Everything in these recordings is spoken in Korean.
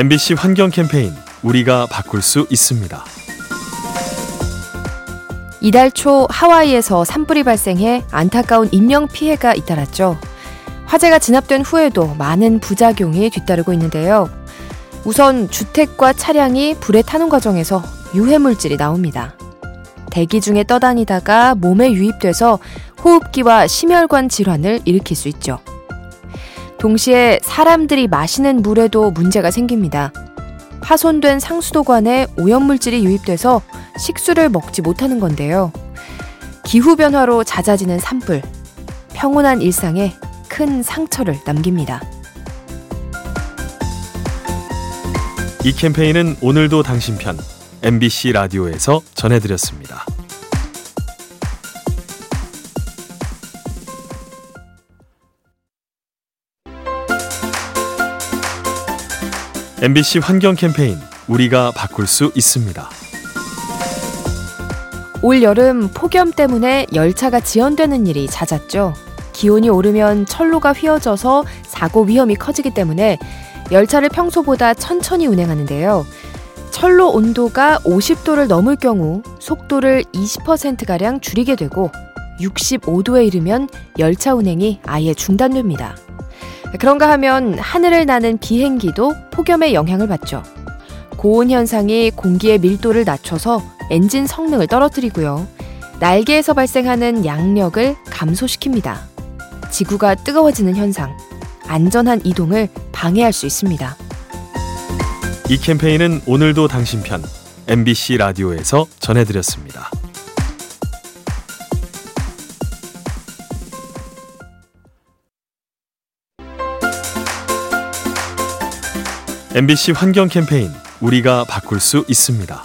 MBC 환경 캠페인 우리가 바꿀 수 있습니다. 이달 초 하와이에서 산불이 발생해 안타까운 인명 피해가 잇따랐죠. 화재가 진압된 후에도 많은 부작용이 뒤따르고 있는데요. 우선 주택과 차량이 불에 타는 과정에서 유해물질이 나옵니다. 대기 중에 떠다니다가 몸에 유입돼서 호흡기와 심혈관 질환을 일으킬 수 있죠. 동시에 사람들이 마시는 물에도 문제가 생깁니다. 파손된 상수도관에 오염물질이 유입돼서 식수를 먹지 못하는 건데요. 기후변화로 잦아지는 산불, 평온한 일상에 큰 상처를 남깁니다. 이 캠페인은 오늘도 당신 편 MBC 라디오에서 전해드렸습니다. MBC 환경 캠페인 우리가 바꿀 수 있습니다. 올 여름 폭염 때문에 열차가 지연되는 일이 잦았죠. 기온이 오르면 철로가 휘어져서 사고 위험이 커지기 때문에 열차를 평소보다 천천히 운행하는데요. 철로 온도가 50도를 넘을 경우 속도를 20%가량 줄이게 되고 65도에 이르면 열차 운행이 아예 중단됩니다. 그런가 하면 하늘을 나는 비행기도 폭염의 영향을 받죠. 고온 현상이 공기의 밀도를 낮춰서 엔진 성능을 떨어뜨리고요. 날개에서 발생하는 양력을 감소시킵니다. 지구가 뜨거워지는 현상, 안전한 이동을 방해할 수 있습니다. 이 캠페인은 오늘도 당신 편 MBC 라디오에서 전해드렸습니다. MBC 환경 캠페인 우리가 바꿀 수 있습니다.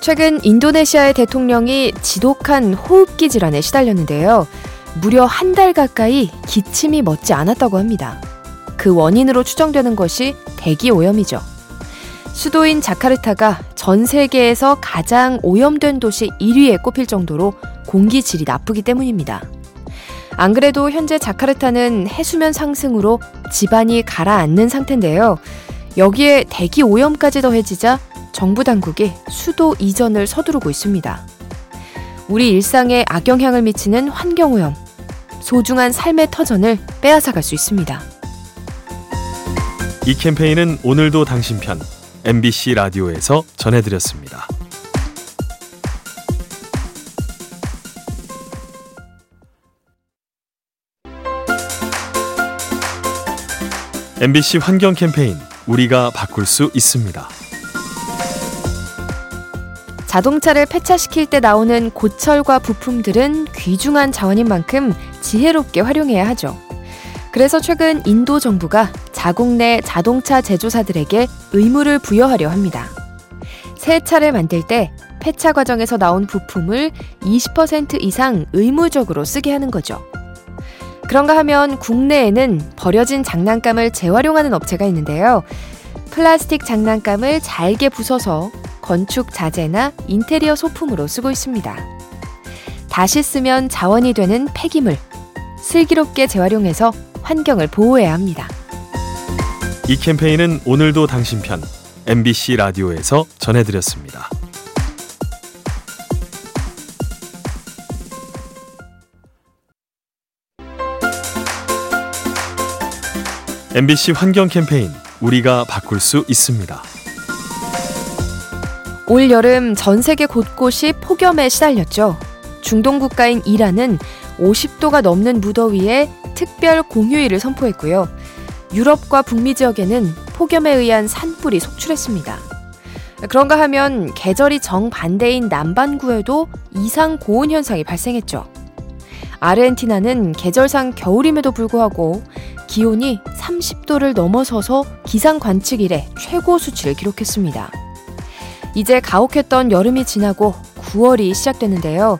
최근 인도네시아의 대통령이 지독한 호흡기 질환에 시달렸는데요. 무려 한 달 가까이 기침이 멎지 않았다고 합니다. 그 원인으로 추정되는 것이 대기 오염이죠. 수도인 자카르타가 전 세계에서 가장 오염된 도시 1위에 꼽힐 정도로 공기 질이 나쁘기 때문입니다. 안 그래도 현재 자카르타는 해수면 상승으로 집안이 가라앉는 상태인데요. 여기에 대기 오염까지 더해지자 정부 당국이 수도 이전을 서두르고 있습니다. 우리 일상에 악영향을 미치는 환경 오염, 소중한 삶의 터전을 빼앗아갈 수 있습니다. 이 캠페인은 오늘도 당신 편 MBC 라디오에서 전해드렸습니다. MBC 환경 캠페인 우리가 바꿀 수 있습니다. 자동차를 폐차시킬 때 나오는 고철과 부품들은 귀중한 자원인 만큼 지혜롭게 활용해야 하죠. 그래서 최근 인도 정부가 자국 내 자동차 제조사들에게 의무를 부여하려 합니다. 새 차를 만들 때 폐차 과정에서 나온 부품을 20% 이상 의무적으로 쓰게 하는 거죠. 그런가 하면 국내에는 버려진 장난감을 재활용하는 업체가 있는데요. 플라스틱 장난감을 잘게 부숴서 건축 자재나 인테리어 소품으로 쓰고 있습니다. 다시 쓰면 자원이 되는 폐기물, 슬기롭게 재활용해서 환경을 보호해야 합니다. 이 캠페인은 오늘도 당신 편 MBC 라디오에서 전해드렸습니다. MBC 환경 캠페인 우리가 바꿀 수 있습니다. 올 여름 전 세계 곳곳이 폭염에 시달렸죠. 중동 국가인 이란은 50도가 넘는 무더위에 특별 공휴일을 선포했고요. 유럽과 북미 지역에는 폭염에 의한 산불이 속출했습니다. 그런가 하면 계절이 정반대인 남반구에도 이상 고온 현상이 발생했죠. 아르헨티나는 계절상 겨울임에도 불구하고 기온이 30도를 넘어서서 기상 관측 이래 최고 수치를 기록했습니다. 이제 가혹했던 여름이 지나고 9월이 시작됐는데요.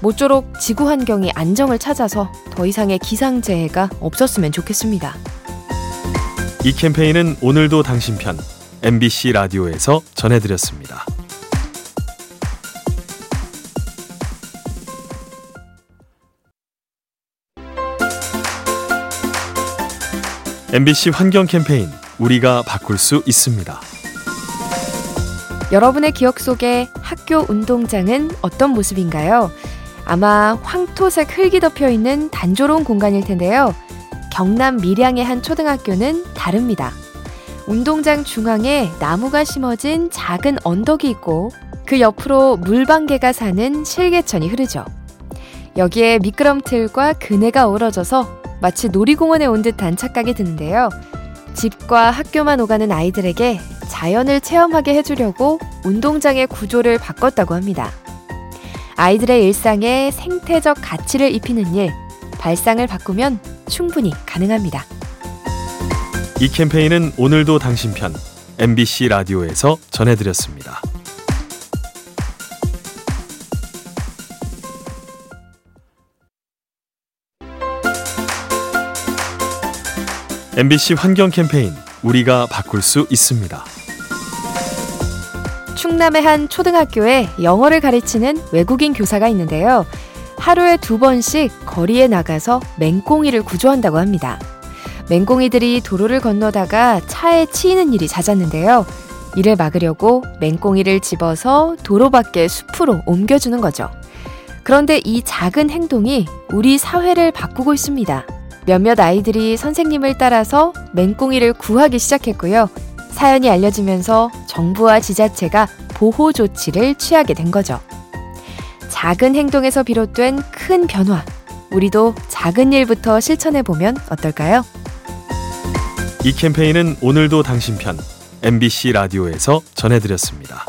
모쪼록 지구 환경이 안정을 찾아서 더 이상의 기상 재해가 없었으면 좋겠습니다. 이 캠페인은 오늘도 당신 편 MBC 라디오에서 전해드렸습니다. MBC 환경 캠페인 우리가 바꿀 수 있습니다. 여러분의 기억 속에 학교 운동장은 어떤 모습인가요? 아마 황토색 흙이 덮여 있는 단조로운 공간일 텐데요. 경남 밀양의 한 초등학교는 다릅니다. 운동장 중앙에 나무가 심어진 작은 언덕이 있고 그 옆으로 물방개가 사는 실개천이 흐르죠. 여기에 미끄럼틀과 그네가 어우러져서 마치 놀이공원에 온 듯한 착각이 드는데요. 집과 학교만 오가는 아이들에게 자연을 체험하게 해주려고 운동장의 구조를 바꿨다고 합니다. 아이들의 일상에 생태적 가치를 입히는 일, 발상을 바꾸면 충분히 가능합니다. 이 캠페인은 오늘도 당신 편 MBC 라디오에서 전해드렸습니다. MBC 환경 캠페인 우리가 바꿀 수 있습니다. 충남의 한 초등학교에 영어를 가르치는 외국인 교사가 있는데요. 하루에 두 번씩 거리에 나가서 맹꽁이를 구조한다고 합니다. 맹꽁이들이 도로를 건너다가 차에 치이는 일이 잦았는데요. 이를 막으려고 맹꽁이를 집어서 도로 밖의 숲으로 옮겨주는 거죠. 그런데 이 작은 행동이 우리 사회를 바꾸고 있습니다. 몇몇 아이들이 선생님을 따라서 맹꽁이를 구하기 시작했고요. 사연이 알려지면서 정부와 지자체가 보호 조치를 취하게 된 거죠. 작은 행동에서 비롯된 큰 변화. 우리도 작은 일부터 실천해 보면 어떨까요? 이 캠페인은 오늘도 당신 편 MBC 라디오에서 전해드렸습니다.